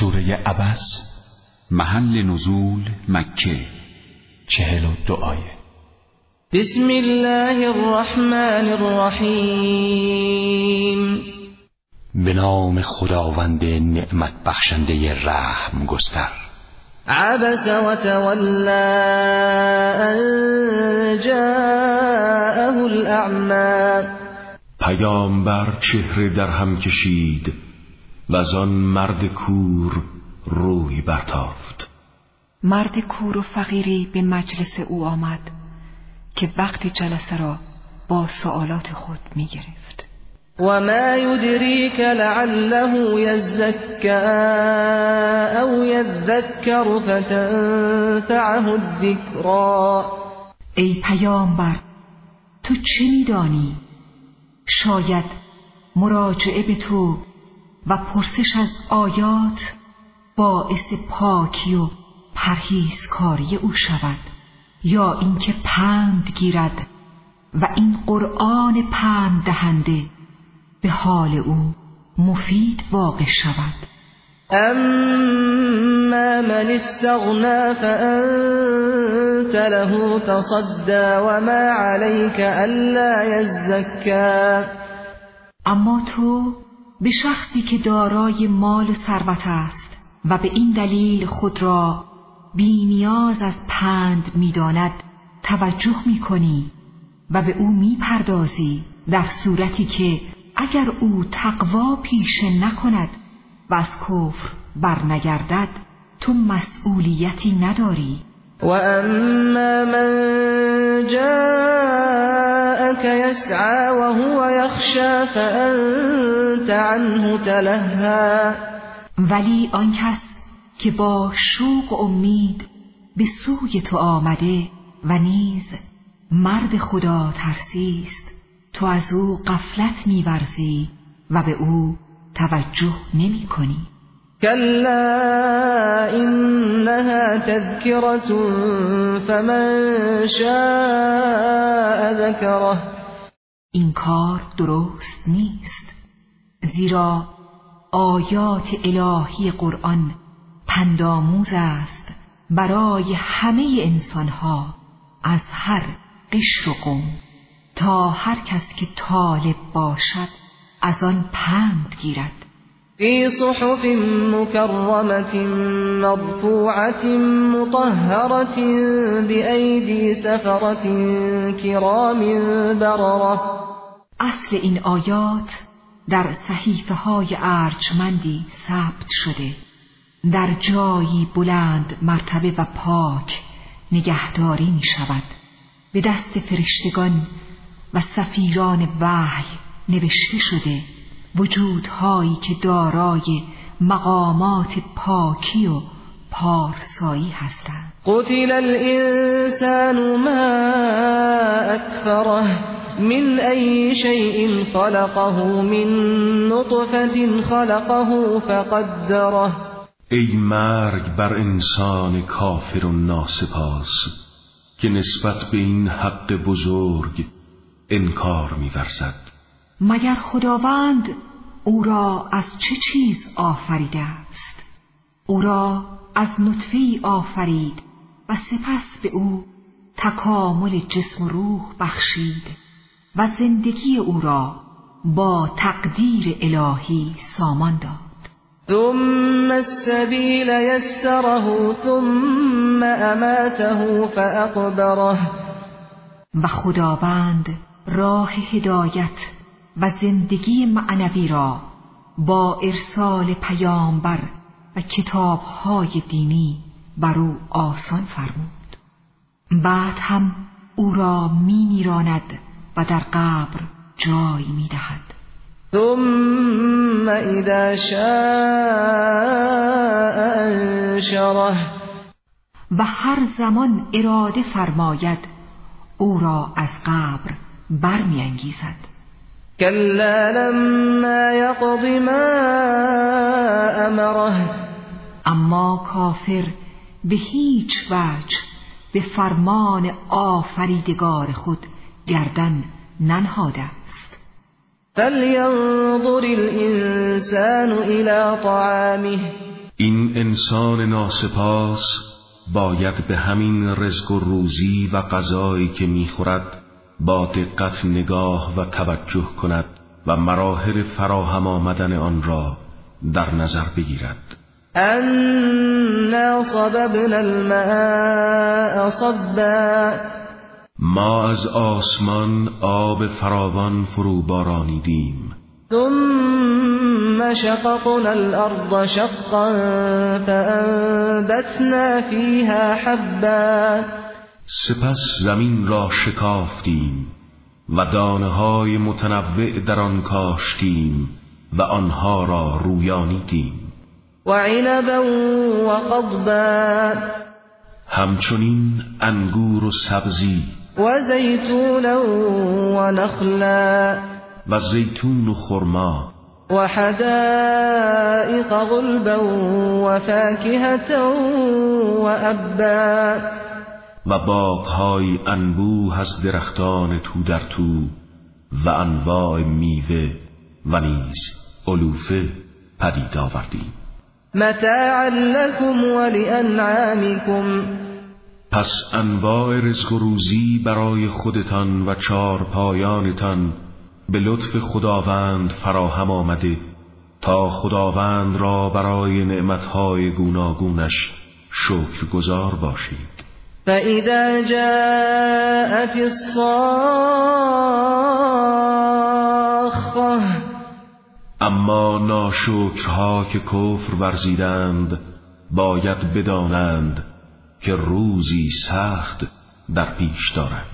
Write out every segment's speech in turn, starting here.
سوره عبس محل نزول مکه چهل و دو آیه. بسم الله الرحمن الرحیم. به نام خداوند نعمت بخشنده رحم گستر. عبس و تولا ان جاءه الاعمى پیامبر چهره در هم کشید. و از آن مرد کور روی برتافت. مرد کور و فقیری به مجلس او آمد که وقت جلسه را با سوالات خود می گرفت و ما یدریک لعله یزکا او یذکر فتنفعه الذکرا ای پیامبر تو چه میدانی؟ شاید مراجعه به تو و پرسش از آیات باعث پاکی و پرهیزکاری او شود یا اینکه پند گیرد و این قرآن پند دهنده به حال او مفید واقع شود. اما من استغنا فانت له تصدا وما عليك الا يزكى اما تو به شخصی که دارای مال و ثروت است و به این دلیل خود را بی نیاز از پند می‌داند توجه می کنی و به او می پردازی در صورتی که اگر او تقوا پیشه نکند و از کفر برنگردد تو مسئولیتی نداری. و اما من جاءك يسعى وهو يخشى فأنت عنه تلهى. ولی آن کس که با شوق و امید به سوی تو آمده و نیز مرد خدا ترسیست تو از او قفلت میورزی و به او توجه نمی کنی كلا إنها تذكرة فمن شاء ذكره این کار درست نیست زیرا آیات الهی قرآن پنداموز است برای همه انسانها از هر قشر و قوم. تا هر کس که طالب باشد از آن پند گیرد. في صحف مكرمة مرفوعة مطهرة بأيدي سفرة كرام بررة. اصل این آیات در صحیفه های ارجمندی ثبت شده. در جایی بلند مرتبه و پاک نگهداری می شود به دست فرشتگان و سفیران وحی نوشته شده. وجودهایی که دارای مقامات پاکی و پارسایی هستند. قتل الانسان ما اکفره من ای شیء خلقه من نطفة خلقه فقدره. ای مرگ بر انسان کافر و ناسپاس که نسبت به این حق بزرگ انکار میورزد. مگر خداوند او را از چه چیز آفریده است؟ او را از نطفه آفرید و سپس به او تکامل جسم و روح بخشید و زندگی او را با تقدیر الهی سامان داد. ثم السبیل یسره ثم اماته فاقبره. و خداوند راه هدایت و زندگی معنوی را با ارسال پیامبر و کتابهای دینی بر او آسان فرمود. بعد هم او را می نیراند و در قبر جای می دهد ثم اذا شاء انشره. و هر زمان اراده فرماید او را از قبر برمیانگیزد. كلا لما يقض ما امره اما کافر به هیچ وجه به فرمان آفریدگار خود گردن ننهاده است. فلینظر الانسان الى طعامه. این انسان ناسپاس باید به همین رزق و روزی و غذایی که می‌خورد با دقت نگاه و توجه کند و مراحل فراهم آمدن آن را در نظر بگیرد. انا صببنا الماء صبا. ما از آسمان آب فراوان فرو بارانیدیم. ثم شققنا الارض شقا فانبتنا فيها حبا. سپس زمین را شکافتیم و دانه های متنوع در آن کاشتیم و آنها را رویانیدیم. و عنبا و قضبا. همچنین انگور و سبزی و زیتونا و نخلا. و زیتون و خرما و حدائق غلبا و فاکهتا و ابا. و باغهای انبوه از درختان تو در تو و انواع میوه و نیز علوفه پدید آوردیم. متاعا لكم ولانعامكم پس انواع رزق و روزی برای خودتان و چار پایانتان به لطف خداوند فراهم آمده تا خداوند را برای نعمتهای گوناگونش شکر گذار باشید. فإذا جاءت الصاخة اما ناشکرها که کفر ورزیدند باید بدانند که روزی سخت در پیش دارند.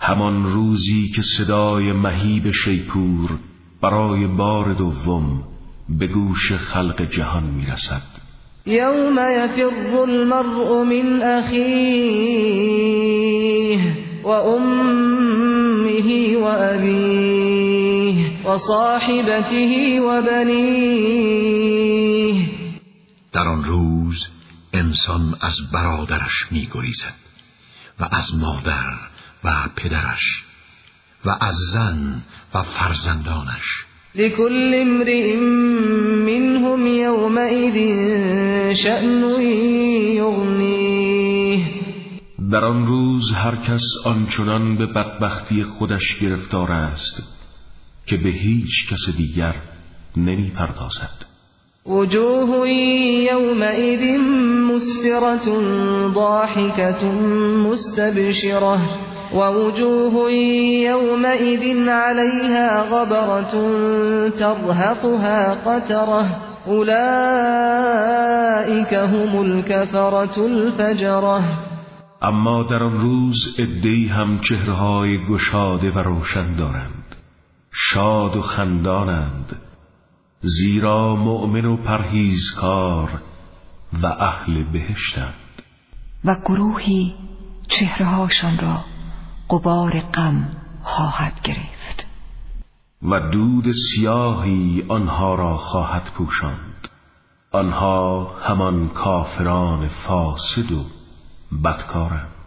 همان روزی که صدای مهیب شیپور برای بار دوم به گوش خلق جهان می‌رسد. يوم يفر المرء من أخيه وأمه وأبيه وصاحبته وبنيه. در آن روز انسان از برادرش می گریزد و از مادر و پدرش و از زن و فرزندانش لكل امرئ منهم يومئذ شأن یغنیه در آن روز هر کس آنچنان به بدبختی خودش گرفتار است که به هیچ کس دیگر نمی پردازد وجوه يومئذ مسفرة ضاحكة مستبشرة. ووجوه يومئذ عليها غبرة ترهقها قترة. أولئك هم الكفرة الفجرة. اما در آن روز ادهی هم چهرهای گشاده و روشن دارند. شاد و خندانند. زیرا مؤمن و پرهیزکار و اهل بهشتند. و گروهی چهرهاشان را قبار غم خواهد گرفت. و دود سیاهی آنها را خواهد پوشاند. آنها همان کافران فاسد و بدکارند.